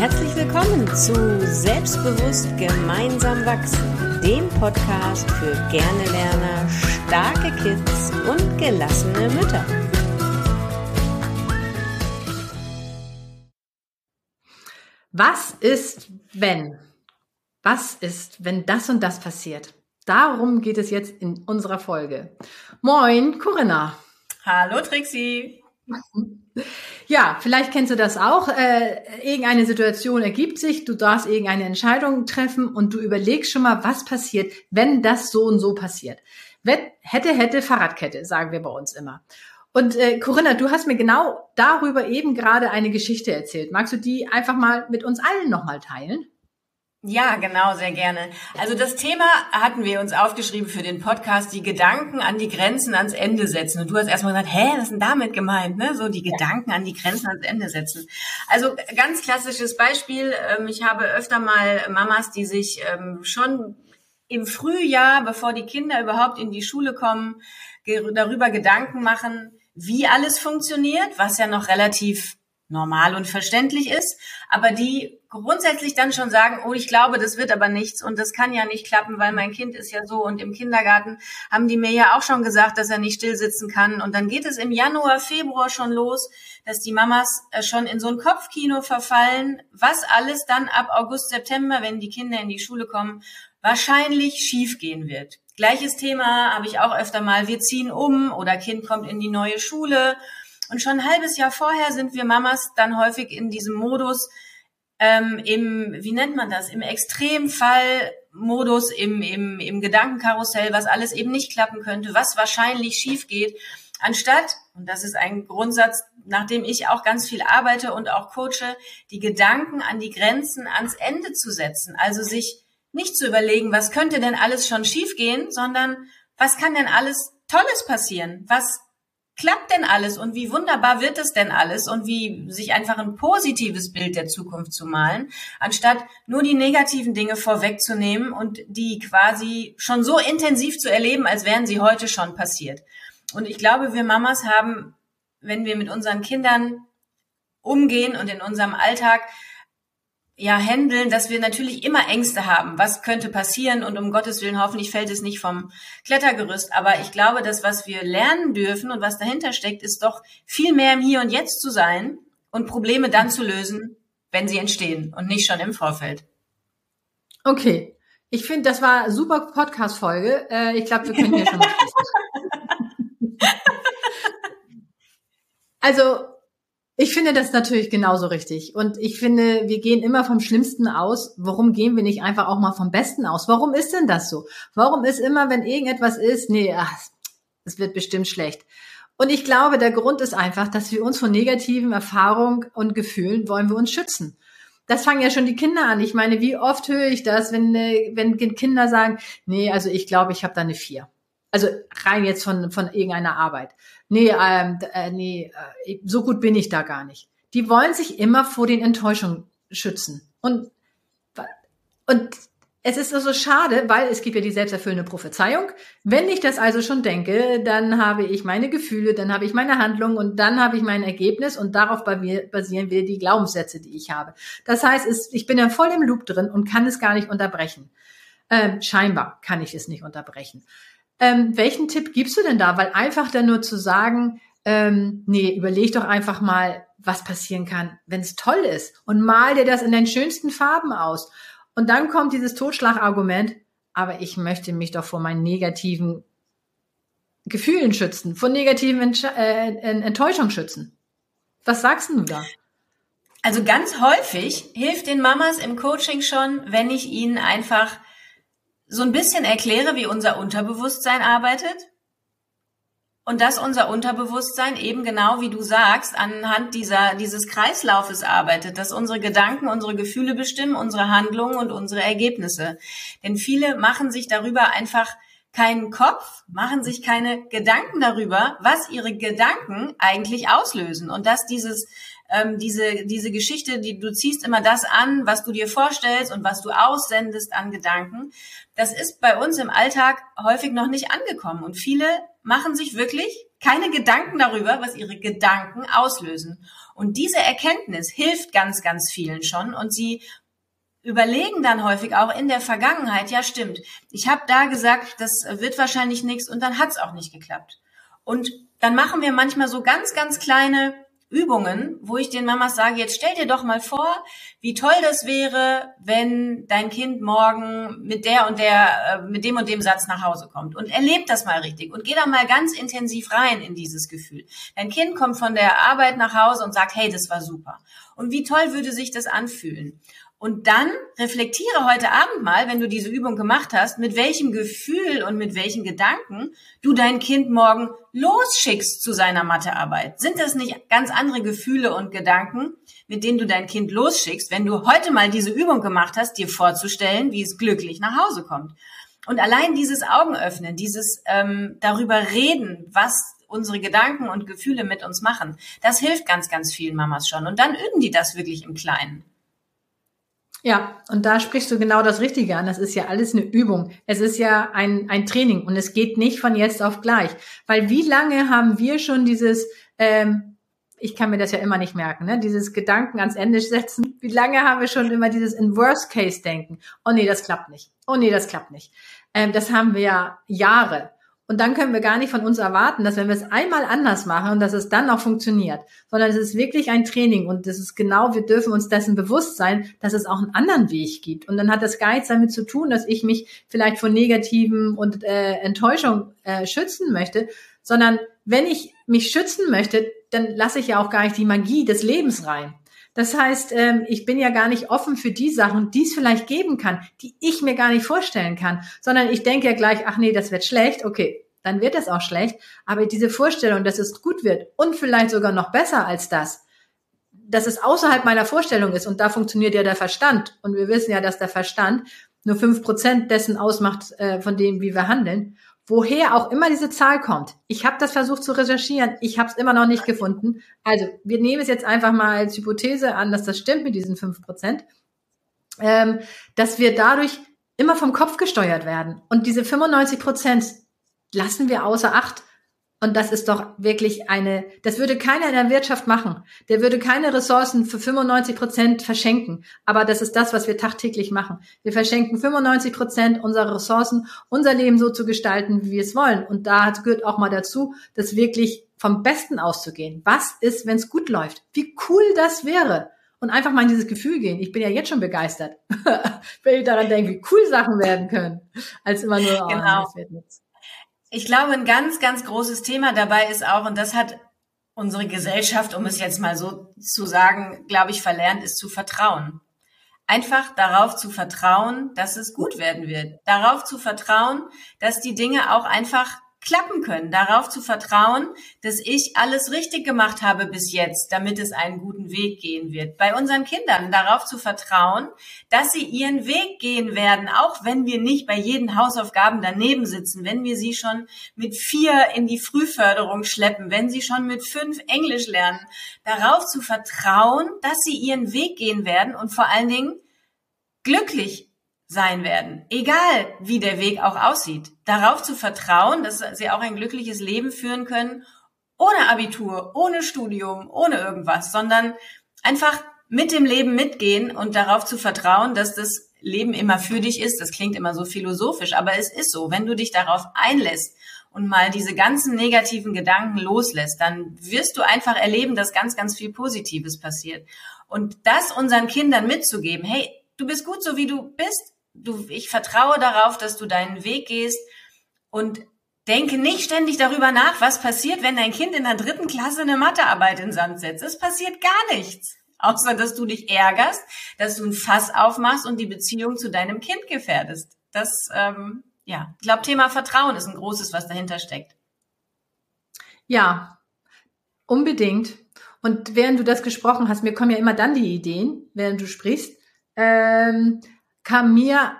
Herzlich willkommen zu Selbstbewusst gemeinsam wachsen, dem Podcast für gerne Lerner, starke Kids und gelassene Mütter. Was ist, wenn? Was ist, wenn das und das passiert? Darum geht es jetzt in unserer Folge. Moin, Corinna. Hallo, Trixie. Ja, vielleicht kennst du das auch. Äh, irgendeine Situation ergibt sich, du darfst irgendeine Entscheidung treffen und du überlegst schon mal, was passiert, wenn das so und so passiert. Hätte, hätte, Fahrradkette, sagen wir bei uns immer. Und äh, Corinna, du hast mir genau darüber eben gerade eine Geschichte erzählt. Magst du die einfach mal mit uns allen nochmal teilen? Ja, genau, sehr gerne. Also das Thema hatten wir uns aufgeschrieben für den Podcast, die Gedanken an die Grenzen ans Ende setzen. Und du hast erstmal gesagt, hä, was ist denn damit gemeint? Ne? So die Gedanken an die Grenzen ans Ende setzen. Also ganz klassisches Beispiel. Ähm, ich habe öfter mal Mamas, die sich ähm, schon im Frühjahr, bevor die Kinder überhaupt in die Schule kommen, darüber Gedanken machen, wie alles funktioniert, was ja noch relativ normal und verständlich ist, aber die grundsätzlich dann schon sagen, oh, ich glaube, das wird aber nichts und das kann ja nicht klappen, weil mein Kind ist ja so und im Kindergarten haben die mir ja auch schon gesagt, dass er nicht still sitzen kann. Und dann geht es im Januar, Februar schon los, dass die Mamas äh, schon in so ein Kopfkino verfallen, was alles dann ab August, September, wenn die Kinder in die Schule kommen, wahrscheinlich schiefgehen wird. Gleiches Thema habe ich auch öfter mal, wir ziehen um oder Kind kommt in die neue Schule. Und schon ein halbes Jahr vorher sind wir Mamas dann häufig in diesem Modus, ähm, im, wie nennt man das, im Extremfallmodus, im, im, im Gedankenkarussell, was alles eben nicht klappen könnte, was wahrscheinlich schief geht, anstatt, und das ist ein Grundsatz, nach dem ich auch ganz viel arbeite und auch coache, die Gedanken an die Grenzen ans Ende zu setzen. Also sich nicht zu überlegen, was könnte denn alles schon schiefgehen, sondern was kann denn alles Tolles passieren? Was klappt denn alles und wie wunderbar wird es denn alles und wie sich einfach ein positives Bild der Zukunft zu malen, anstatt nur die negativen Dinge vorwegzunehmen und die quasi schon so intensiv zu erleben, als wären sie heute schon passiert. Und ich glaube, wir Mamas haben, wenn wir mit unseren Kindern umgehen und in unserem Alltag ja handeln, dass wir natürlich immer Ängste haben. Was könnte passieren? Und um Gottes Willen, hoffentlich fällt es nicht vom Klettergerüst. Aber ich glaube, dass was wir lernen dürfen und was dahinter steckt, ist doch viel mehr im Hier und Jetzt zu sein und Probleme dann zu lösen, wenn sie entstehen und nicht schon im Vorfeld. Okay. Ich finde, das war eine super Podcast-Folge. Äh, ich glaube, wir können hier schon mal Also, ich finde das natürlich genauso richtig. Und ich finde, wir gehen immer vom Schlimmsten aus. Warum gehen wir nicht einfach auch mal vom Besten aus? Warum ist denn das so? Warum ist immer, wenn irgendetwas ist, nee, ach, es wird bestimmt schlecht. Und ich glaube, der Grund ist einfach, dass wir uns von negativen Erfahrungen und Gefühlen wollen wir uns schützen. Das fangen ja schon die Kinder an. Ich meine, wie oft höre ich das, wenn, äh, wenn Kinder sagen, nee, also ich glaube, ich habe da eine Vier. Also rein jetzt von, von irgendeiner Arbeit nee, ähm, äh, nee, äh, so gut bin ich da gar nicht. Die wollen sich immer vor den Enttäuschungen schützen. Und, und es ist also schade, weil es gibt ja die selbsterfüllende Prophezeiung. Wenn ich das also schon denke, dann habe ich meine Gefühle, dann habe ich meine Handlung und dann habe ich mein Ergebnis und darauf basieren wir die Glaubenssätze, die ich habe. Das heißt, ich bin ja voll im Loop drin und kann es gar nicht unterbrechen. Ähm, scheinbar kann ich es nicht unterbrechen. Ähm, welchen Tipp gibst du denn da? Weil einfach dann nur zu sagen, ähm, nee, überleg doch einfach mal, was passieren kann, wenn es toll ist und mal dir das in den schönsten Farben aus. Und dann kommt dieses Totschlagargument, aber ich möchte mich doch vor meinen negativen Gefühlen schützen, vor negativen Entsch äh, Enttäuschungen schützen. Was sagst du da? Also ganz häufig hilft den Mamas im Coaching schon, wenn ich ihnen einfach so ein bisschen erkläre, wie unser Unterbewusstsein arbeitet und dass unser Unterbewusstsein eben genau wie du sagst, anhand dieser, dieses Kreislaufes arbeitet, dass unsere Gedanken, unsere Gefühle bestimmen, unsere Handlungen und unsere Ergebnisse. Denn viele machen sich darüber einfach keinen Kopf, machen sich keine Gedanken darüber, was ihre Gedanken eigentlich auslösen und dass dieses ähm, diese, diese Geschichte, die du ziehst immer das an, was du dir vorstellst und was du aussendest an Gedanken. Das ist bei uns im Alltag häufig noch nicht angekommen und viele machen sich wirklich keine Gedanken darüber, was ihre Gedanken auslösen. Und diese Erkenntnis hilft ganz, ganz vielen schon und sie überlegen dann häufig auch in der Vergangenheit, ja stimmt, ich habe da gesagt, das wird wahrscheinlich nichts und dann hat's auch nicht geklappt. Und dann machen wir manchmal so ganz, ganz kleine Übungen, wo ich den Mamas sage, jetzt stell dir doch mal vor, wie toll das wäre, wenn dein Kind morgen mit der und der, äh, mit dem und dem Satz nach Hause kommt und erlebt das mal richtig und geh da mal ganz intensiv rein in dieses Gefühl. Dein Kind kommt von der Arbeit nach Hause und sagt, hey, das war super. Und wie toll würde sich das anfühlen? Und dann reflektiere heute Abend mal, wenn du diese Übung gemacht hast, mit welchem Gefühl und mit welchen Gedanken du dein Kind morgen losschickst zu seiner Mathearbeit. Sind das nicht ganz andere Gefühle und Gedanken, mit denen du dein Kind losschickst, wenn du heute mal diese Übung gemacht hast, dir vorzustellen, wie es glücklich nach Hause kommt? Und allein dieses Augenöffnen, dieses ähm, darüber reden, was unsere Gedanken und Gefühle mit uns machen, das hilft ganz, ganz vielen Mamas schon. Und dann üben die das wirklich im Kleinen. Ja, und da sprichst du genau das Richtige an. Das ist ja alles eine Übung. Es ist ja ein, ein Training und es geht nicht von jetzt auf gleich. Weil wie lange haben wir schon dieses, ähm, ich kann mir das ja immer nicht merken, ne? dieses Gedanken ans Ende setzen. Wie lange haben wir schon immer dieses in Worst Case denken? Oh nee, das klappt nicht. Oh nee, das klappt nicht. Ähm, das haben wir ja Jahre. Und dann können wir gar nicht von uns erwarten, dass wenn wir es einmal anders machen, dass es dann auch funktioniert, sondern es ist wirklich ein Training und das ist genau, wir dürfen uns dessen bewusst sein, dass es auch einen anderen Weg gibt. Und dann hat das nichts damit zu tun, dass ich mich vielleicht von negativen und äh, Enttäuschung äh, schützen möchte, sondern wenn ich mich schützen möchte, dann lasse ich ja auch gar nicht die Magie des Lebens rein. Das heißt, ähm, ich bin ja gar nicht offen für die Sachen, die es vielleicht geben kann, die ich mir gar nicht vorstellen kann, sondern ich denke ja gleich, ach nee, das wird schlecht, okay, dann wird es auch schlecht. Aber diese Vorstellung, dass es gut wird und vielleicht sogar noch besser als das, dass es außerhalb meiner Vorstellung ist und da funktioniert ja der Verstand. Und wir wissen ja, dass der Verstand nur fünf Prozent dessen ausmacht, äh, von dem, wie wir handeln woher auch immer diese Zahl kommt. Ich habe das versucht zu recherchieren, ich habe es immer noch nicht gefunden. Also wir nehmen es jetzt einfach mal als Hypothese an, dass das stimmt mit diesen fünf Prozent, ähm, dass wir dadurch immer vom Kopf gesteuert werden. Und diese 95 Prozent lassen wir außer Acht. Und das ist doch wirklich eine, das würde keiner in der Wirtschaft machen. Der würde keine Ressourcen für 95 Prozent verschenken. Aber das ist das, was wir tagtäglich machen. Wir verschenken 95 Prozent unserer Ressourcen, unser Leben so zu gestalten, wie wir es wollen. Und da gehört auch mal dazu, das wirklich vom Besten auszugehen. Was ist, wenn es gut läuft? Wie cool das wäre. Und einfach mal in dieses Gefühl gehen. Ich bin ja jetzt schon begeistert, wenn ich daran denke, wie cool Sachen werden können, als immer nur, oh, genau. das wird nichts. Ich glaube, ein ganz, ganz großes Thema dabei ist auch, und das hat unsere Gesellschaft, um es jetzt mal so zu sagen, glaube ich, verlernt, ist zu vertrauen. Einfach darauf zu vertrauen, dass es gut werden wird. Darauf zu vertrauen, dass die Dinge auch einfach klappen können, darauf zu vertrauen, dass ich alles richtig gemacht habe bis jetzt, damit es einen guten Weg gehen wird. Bei unseren Kindern darauf zu vertrauen, dass sie ihren Weg gehen werden, auch wenn wir nicht bei jeden Hausaufgaben daneben sitzen, wenn wir sie schon mit vier in die Frühförderung schleppen, wenn sie schon mit fünf Englisch lernen, darauf zu vertrauen, dass sie ihren Weg gehen werden und vor allen Dingen glücklich sein werden, egal wie der Weg auch aussieht. Darauf zu vertrauen, dass sie auch ein glückliches Leben führen können, ohne Abitur, ohne Studium, ohne irgendwas, sondern einfach mit dem Leben mitgehen und darauf zu vertrauen, dass das Leben immer für dich ist. Das klingt immer so philosophisch, aber es ist so. Wenn du dich darauf einlässt und mal diese ganzen negativen Gedanken loslässt, dann wirst du einfach erleben, dass ganz, ganz viel Positives passiert. Und das unseren Kindern mitzugeben, hey, du bist gut so wie du bist, du, ich vertraue darauf, dass du deinen Weg gehst und denke nicht ständig darüber nach, was passiert, wenn dein Kind in der dritten Klasse eine Mathearbeit in Sand setzt. Es passiert gar nichts. Außer, dass du dich ärgerst, dass du ein Fass aufmachst und die Beziehung zu deinem Kind gefährdest. Das, ähm, ja, ich glaube, Thema Vertrauen ist ein großes, was dahinter steckt. Ja, unbedingt. Und während du das gesprochen hast, mir kommen ja immer dann die Ideen, während du sprichst. Ähm, kam mir,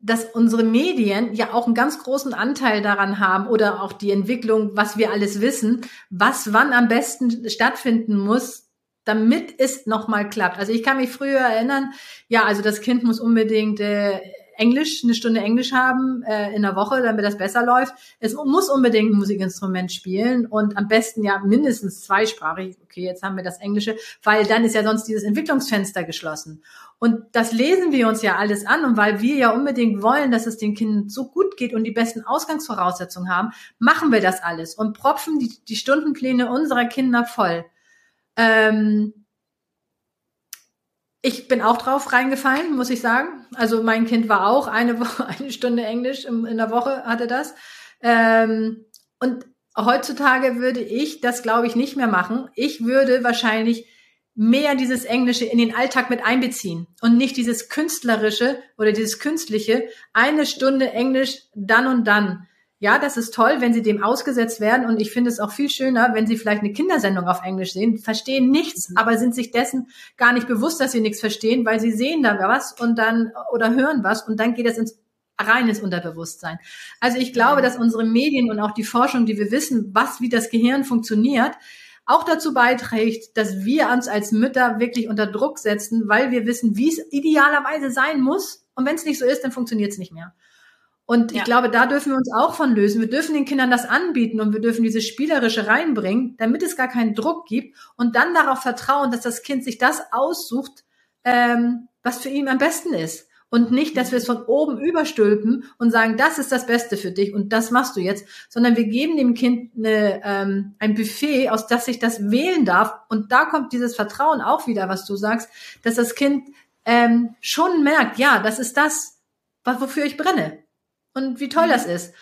dass unsere Medien ja auch einen ganz großen Anteil daran haben oder auch die Entwicklung, was wir alles wissen, was wann am besten stattfinden muss, damit es nochmal klappt. Also ich kann mich früher erinnern, ja, also das Kind muss unbedingt äh, Englisch, eine Stunde Englisch haben äh, in der Woche, damit das besser läuft. Es muss unbedingt ein Musikinstrument spielen und am besten ja mindestens zweisprachig. Okay, jetzt haben wir das Englische, weil dann ist ja sonst dieses Entwicklungsfenster geschlossen. Und das lesen wir uns ja alles an und weil wir ja unbedingt wollen, dass es den Kindern so gut geht und die besten Ausgangsvoraussetzungen haben, machen wir das alles und propfen die, die Stundenpläne unserer Kinder voll. Ähm, ich bin auch drauf reingefallen, muss ich sagen. Also mein Kind war auch eine Woche, eine Stunde Englisch in der Woche hatte das. Ähm, und heutzutage würde ich das, glaube ich, nicht mehr machen. Ich würde wahrscheinlich mehr dieses Englische in den Alltag mit einbeziehen und nicht dieses künstlerische oder dieses künstliche, eine Stunde Englisch dann und dann ja, das ist toll, wenn sie dem ausgesetzt werden. Und ich finde es auch viel schöner, wenn sie vielleicht eine Kindersendung auf Englisch sehen, verstehen nichts, mhm. aber sind sich dessen gar nicht bewusst, dass sie nichts verstehen, weil sie sehen da was und dann oder hören was und dann geht es ins reines Unterbewusstsein. Also ich glaube, dass unsere Medien und auch die Forschung, die wir wissen, was, wie das Gehirn funktioniert, auch dazu beiträgt, dass wir uns als Mütter wirklich unter Druck setzen, weil wir wissen, wie es idealerweise sein muss. Und wenn es nicht so ist, dann funktioniert es nicht mehr. Und ich glaube, da dürfen wir uns auch von lösen. Wir dürfen den Kindern das anbieten und wir dürfen diese Spielerische reinbringen, damit es gar keinen Druck gibt und dann darauf vertrauen, dass das Kind sich das aussucht, ähm, was für ihn am besten ist. Und nicht, dass wir es von oben überstülpen und sagen, das ist das Beste für dich und das machst du jetzt, sondern wir geben dem Kind eine, ähm, ein Buffet, aus das sich das wählen darf. Und da kommt dieses Vertrauen auch wieder, was du sagst, dass das Kind ähm, schon merkt, ja, das ist das, wofür ich brenne und wie toll mhm. das ist.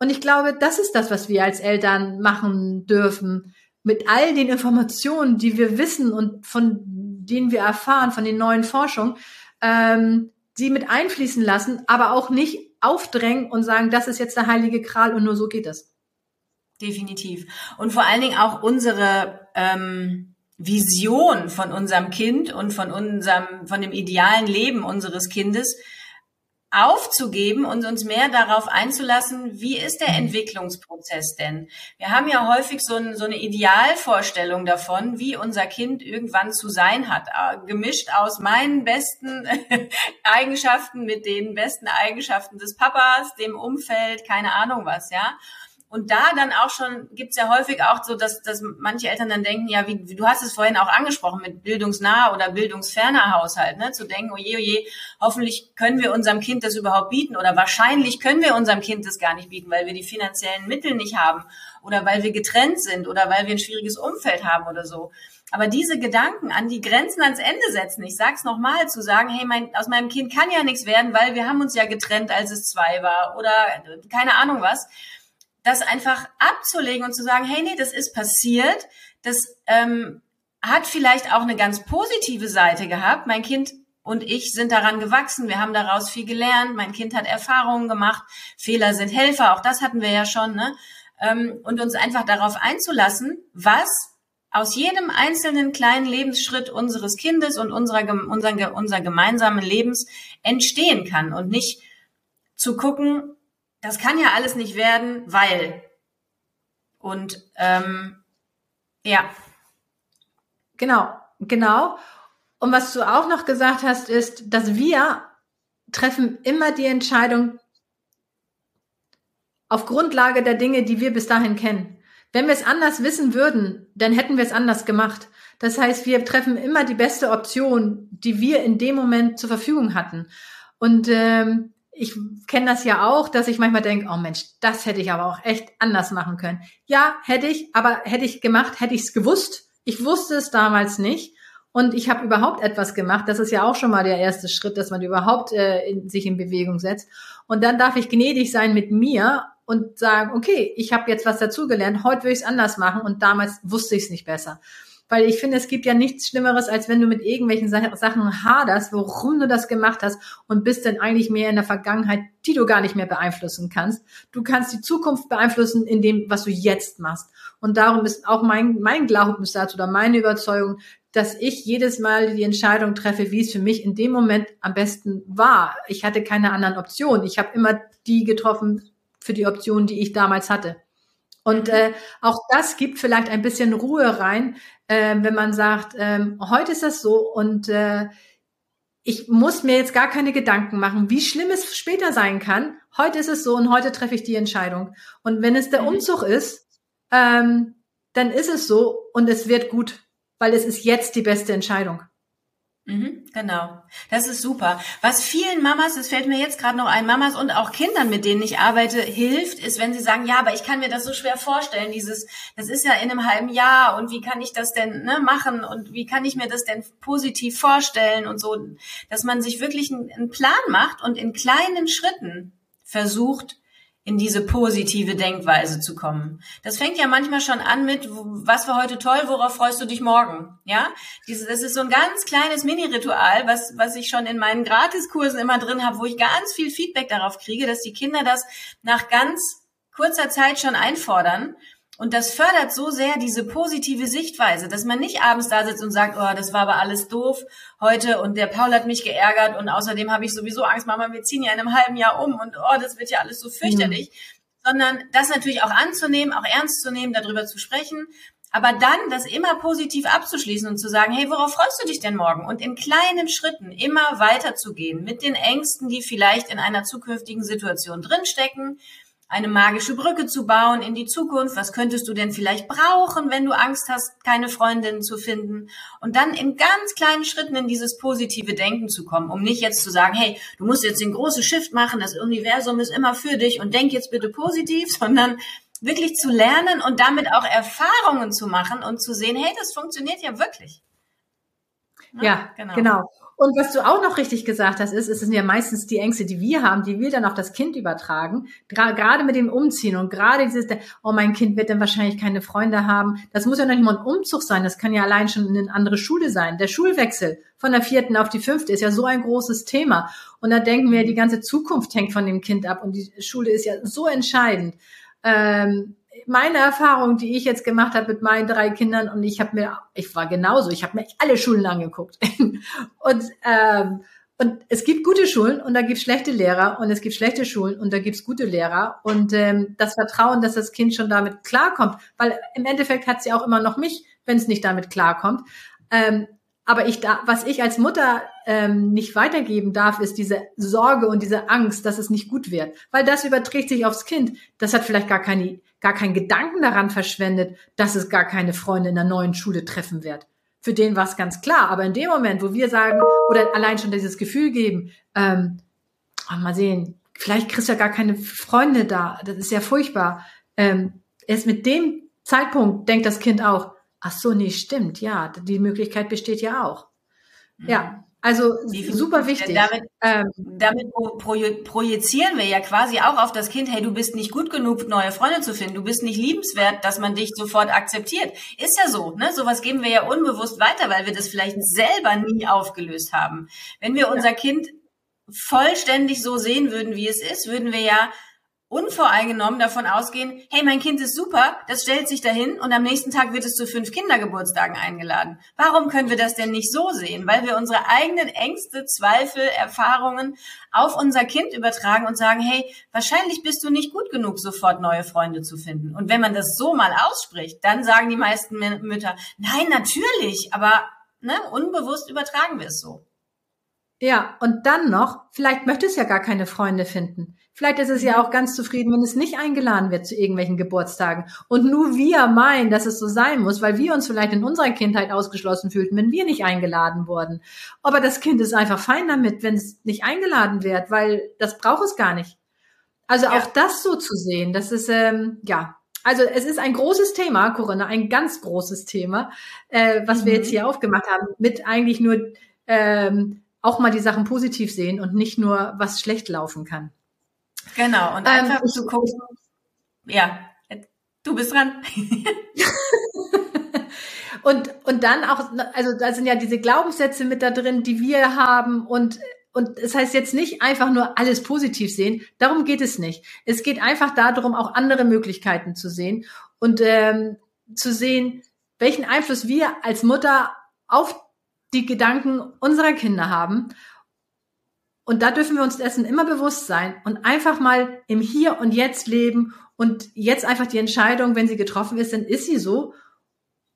Und ich glaube, das ist das, was wir als Eltern machen dürfen. Mit all den Informationen, die wir wissen und von denen wir erfahren, von den neuen Forschungen, ähm, sie mit einfließen lassen, aber auch nicht aufdrängen und sagen, das ist jetzt der heilige Kral und nur so geht es. Definitiv. Und vor allen Dingen auch unsere ähm, Vision von unserem Kind und von unserem, von dem idealen Leben unseres Kindes aufzugeben und uns mehr darauf einzulassen, wie ist der mhm. Entwicklungsprozess denn? Wir haben ja häufig so, ein, so eine Idealvorstellung davon, wie unser Kind irgendwann zu sein hat, äh, gemischt aus meinen besten Eigenschaften mit den besten Eigenschaften des Papas, dem Umfeld, keine Ahnung was, ja. Und da dann auch schon gibt's ja häufig auch so, dass, dass manche Eltern dann denken, ja, wie, du hast es vorhin auch angesprochen mit bildungsnaher oder bildungsferner Haushalt, ne? zu denken, oje, oje, hoffentlich können wir unserem Kind das überhaupt bieten oder wahrscheinlich können wir unserem Kind das gar nicht bieten, weil wir die finanziellen Mittel nicht haben oder weil wir getrennt sind oder weil wir ein schwieriges Umfeld haben oder so. Aber diese Gedanken an die Grenzen ans Ende setzen, ich sag's nochmal, zu sagen, hey, mein, aus meinem Kind kann ja nichts werden, weil wir haben uns ja getrennt, als es zwei war oder keine Ahnung was das einfach abzulegen und zu sagen, hey, nee, das ist passiert, das ähm, hat vielleicht auch eine ganz positive Seite gehabt. Mein Kind und ich sind daran gewachsen, wir haben daraus viel gelernt, mein Kind hat Erfahrungen gemacht, Fehler sind Helfer, auch das hatten wir ja schon, ne? Ähm, und uns einfach darauf einzulassen, was aus jedem einzelnen kleinen Lebensschritt unseres Kindes und unserer, unser, unser gemeinsamen Lebens entstehen kann. Und nicht zu gucken, das kann ja alles nicht werden, weil. Und ähm, ja. Genau, genau. Und was du auch noch gesagt hast, ist, dass wir treffen immer die Entscheidung auf Grundlage der Dinge, die wir bis dahin kennen. Wenn wir es anders wissen würden, dann hätten wir es anders gemacht. Das heißt, wir treffen immer die beste Option, die wir in dem Moment zur Verfügung hatten. Und ähm, ich kenne das ja auch, dass ich manchmal denke, oh Mensch, das hätte ich aber auch echt anders machen können. Ja, hätte ich, aber hätte ich gemacht, hätte ich es gewusst. Ich wusste es damals nicht und ich habe überhaupt etwas gemacht. Das ist ja auch schon mal der erste Schritt, dass man überhaupt äh, in, sich in Bewegung setzt. Und dann darf ich gnädig sein mit mir und sagen, okay, ich habe jetzt was dazugelernt, heute will ich es anders machen und damals wusste ich es nicht besser. Weil ich finde, es gibt ja nichts Schlimmeres, als wenn du mit irgendwelchen Sachen haderst, warum du das gemacht hast und bist dann eigentlich mehr in der Vergangenheit, die du gar nicht mehr beeinflussen kannst. Du kannst die Zukunft beeinflussen in dem, was du jetzt machst. Und darum ist auch mein, mein Glaubenssatz oder meine Überzeugung, dass ich jedes Mal die Entscheidung treffe, wie es für mich in dem Moment am besten war. Ich hatte keine anderen Optionen. Ich habe immer die getroffen für die Option, die ich damals hatte. Und äh, auch das gibt vielleicht ein bisschen Ruhe rein, äh, wenn man sagt, ähm, heute ist das so und äh, ich muss mir jetzt gar keine Gedanken machen, wie schlimm es später sein kann. Heute ist es so und heute treffe ich die Entscheidung. Und wenn es der mhm. Umzug ist, ähm, dann ist es so und es wird gut, weil es ist jetzt die beste Entscheidung. Mhm, genau. Das ist super. Was vielen Mamas, das fällt mir jetzt gerade noch ein, Mamas und auch Kindern, mit denen ich arbeite, hilft, ist, wenn sie sagen, ja, aber ich kann mir das so schwer vorstellen, dieses, das ist ja in einem halben Jahr und wie kann ich das denn ne, machen und wie kann ich mir das denn positiv vorstellen und so, dass man sich wirklich einen, einen Plan macht und in kleinen Schritten versucht, in diese positive Denkweise zu kommen. Das fängt ja manchmal schon an mit, was war heute toll, worauf freust du dich morgen? Ja, das ist so ein ganz kleines Mini-Ritual, was, was ich schon in meinen Gratiskursen immer drin habe, wo ich ganz viel Feedback darauf kriege, dass die Kinder das nach ganz kurzer Zeit schon einfordern und das fördert so sehr diese positive Sichtweise, dass man nicht abends da sitzt und sagt, oh, das war aber alles doof heute und der Paul hat mich geärgert und außerdem habe ich sowieso Angst, Mama, wir ziehen ja in einem halben Jahr um und oh, das wird ja alles so fürchterlich. Mhm. Sondern das natürlich auch anzunehmen, auch ernst zu nehmen, darüber zu sprechen, aber dann das immer positiv abzuschließen und zu sagen, hey, worauf freust du dich denn morgen? Und in kleinen Schritten immer weiterzugehen mit den Ängsten, die vielleicht in einer zukünftigen Situation drinstecken, eine magische Brücke zu bauen in die Zukunft. Was könntest du denn vielleicht brauchen, wenn du Angst hast, keine Freundinnen zu finden? Und dann in ganz kleinen Schritten in dieses positive Denken zu kommen, um nicht jetzt zu sagen, hey, du musst jetzt den großen Shift machen, das Universum ist immer für dich und denk jetzt bitte positiv, sondern wirklich zu lernen und damit auch Erfahrungen zu machen und zu sehen, hey, das funktioniert ja wirklich. Ja, ja genau. genau. Und was du auch noch richtig gesagt hast, ist, es sind ja meistens die Ängste, die wir haben, die wir dann auf das Kind übertragen. Gerade mit dem Umziehen und gerade dieses, oh, mein Kind wird dann wahrscheinlich keine Freunde haben. Das muss ja noch nicht mal ein Umzug sein. Das kann ja allein schon in eine andere Schule sein. Der Schulwechsel von der vierten auf die fünfte ist ja so ein großes Thema. Und da denken wir, die ganze Zukunft hängt von dem Kind ab und die Schule ist ja so entscheidend. Ähm, meine Erfahrung, die ich jetzt gemacht habe mit meinen drei Kindern und ich habe mir, ich war genauso, ich habe mir alle Schulen angeguckt und ähm, und es gibt gute Schulen und da gibt es schlechte Lehrer und es gibt schlechte Schulen und da gibt es gute Lehrer und ähm, das Vertrauen, dass das Kind schon damit klarkommt, weil im Endeffekt hat sie auch immer noch mich, wenn es nicht damit klarkommt. Ähm, aber ich da, was ich als Mutter ähm, nicht weitergeben darf, ist diese Sorge und diese Angst, dass es nicht gut wird, weil das überträgt sich aufs Kind. Das hat vielleicht gar keine, gar keinen Gedanken daran verschwendet, dass es gar keine Freunde in der neuen Schule treffen wird. Für den war es ganz klar. Aber in dem Moment, wo wir sagen oder allein schon dieses Gefühl geben, ähm, oh, mal sehen, vielleicht kriegst du ja gar keine Freunde da. Das ist ja furchtbar. Ähm, erst mit dem Zeitpunkt denkt das Kind auch, Ach so, nee, stimmt, ja, die Möglichkeit besteht ja auch. Mhm. Ja, also super wichtig. Damit, ähm, damit projizieren wir ja quasi auch auf das Kind, hey, du bist nicht gut genug, neue Freunde zu finden, du bist nicht liebenswert, dass man dich sofort akzeptiert. Ist ja so, ne? Sowas geben wir ja unbewusst weiter, weil wir das vielleicht selber nie aufgelöst haben. Wenn wir unser Kind vollständig so sehen würden, wie es ist, würden wir ja unvoreingenommen davon ausgehen, hey, mein Kind ist super, das stellt sich dahin und am nächsten Tag wird es zu fünf Kindergeburtstagen eingeladen. Warum können wir das denn nicht so sehen? Weil wir unsere eigenen Ängste, Zweifel, Erfahrungen auf unser Kind übertragen und sagen, hey, wahrscheinlich bist du nicht gut genug, sofort neue Freunde zu finden. Und wenn man das so mal ausspricht, dann sagen die meisten Mütter, nein, natürlich, aber ne, unbewusst übertragen wir es so. Ja, und dann noch, vielleicht möchte es ja gar keine Freunde finden. Vielleicht ist es ja auch ganz zufrieden, wenn es nicht eingeladen wird zu irgendwelchen Geburtstagen. Und nur wir meinen, dass es so sein muss, weil wir uns vielleicht in unserer Kindheit ausgeschlossen fühlten, wenn wir nicht eingeladen wurden. Aber das Kind ist einfach fein damit, wenn es nicht eingeladen wird, weil das braucht es gar nicht. Also ja. auch das so zu sehen, das ist, ähm, ja, also es ist ein großes Thema, Corinna, ein ganz großes Thema, äh, was mhm. wir jetzt hier aufgemacht haben, mit eigentlich nur ähm, auch mal die Sachen positiv sehen und nicht nur, was schlecht laufen kann. Genau, und einfach ähm, zu gucken, ja, du bist dran. und, und dann auch, also da sind ja diese Glaubenssätze mit da drin, die wir haben und und es das heißt jetzt nicht einfach nur alles positiv sehen, darum geht es nicht. Es geht einfach darum, auch andere Möglichkeiten zu sehen und ähm, zu sehen, welchen Einfluss wir als Mutter auf die Gedanken unserer Kinder haben und da dürfen wir uns dessen immer bewusst sein und einfach mal im Hier und Jetzt leben und jetzt einfach die Entscheidung, wenn sie getroffen ist, dann ist sie so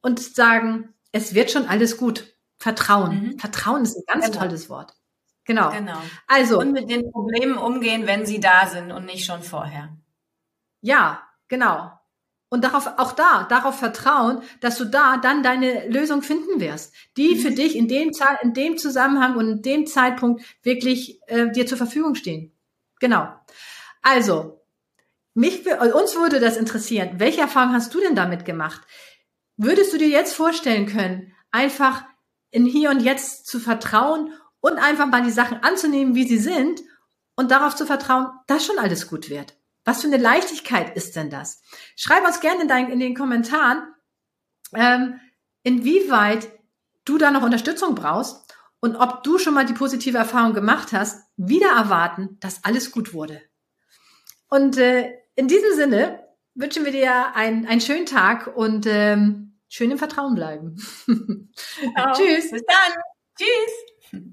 und sagen, es wird schon alles gut. Vertrauen. Mhm. Vertrauen ist ein ganz genau. tolles Wort. Genau. Genau. Also. Und mit den Problemen umgehen, wenn sie da sind und nicht schon vorher. Ja, genau. Und darauf, auch da, darauf vertrauen, dass du da dann deine Lösung finden wirst, die für dich in dem, in dem Zusammenhang und in dem Zeitpunkt wirklich äh, dir zur Verfügung stehen. Genau. Also, mich, uns würde das interessieren. Welche Erfahrung hast du denn damit gemacht? Würdest du dir jetzt vorstellen können, einfach in hier und jetzt zu vertrauen und einfach mal die Sachen anzunehmen, wie sie sind und darauf zu vertrauen, dass schon alles gut wird. Was für eine Leichtigkeit ist denn das? Schreib uns gerne in, dein, in den Kommentaren, ähm, inwieweit du da noch Unterstützung brauchst und ob du schon mal die positive Erfahrung gemacht hast, wieder erwarten, dass alles gut wurde. Und äh, in diesem Sinne wünschen wir dir einen, einen schönen Tag und ähm, schön im Vertrauen bleiben. Tschüss. Bis dann. Tschüss.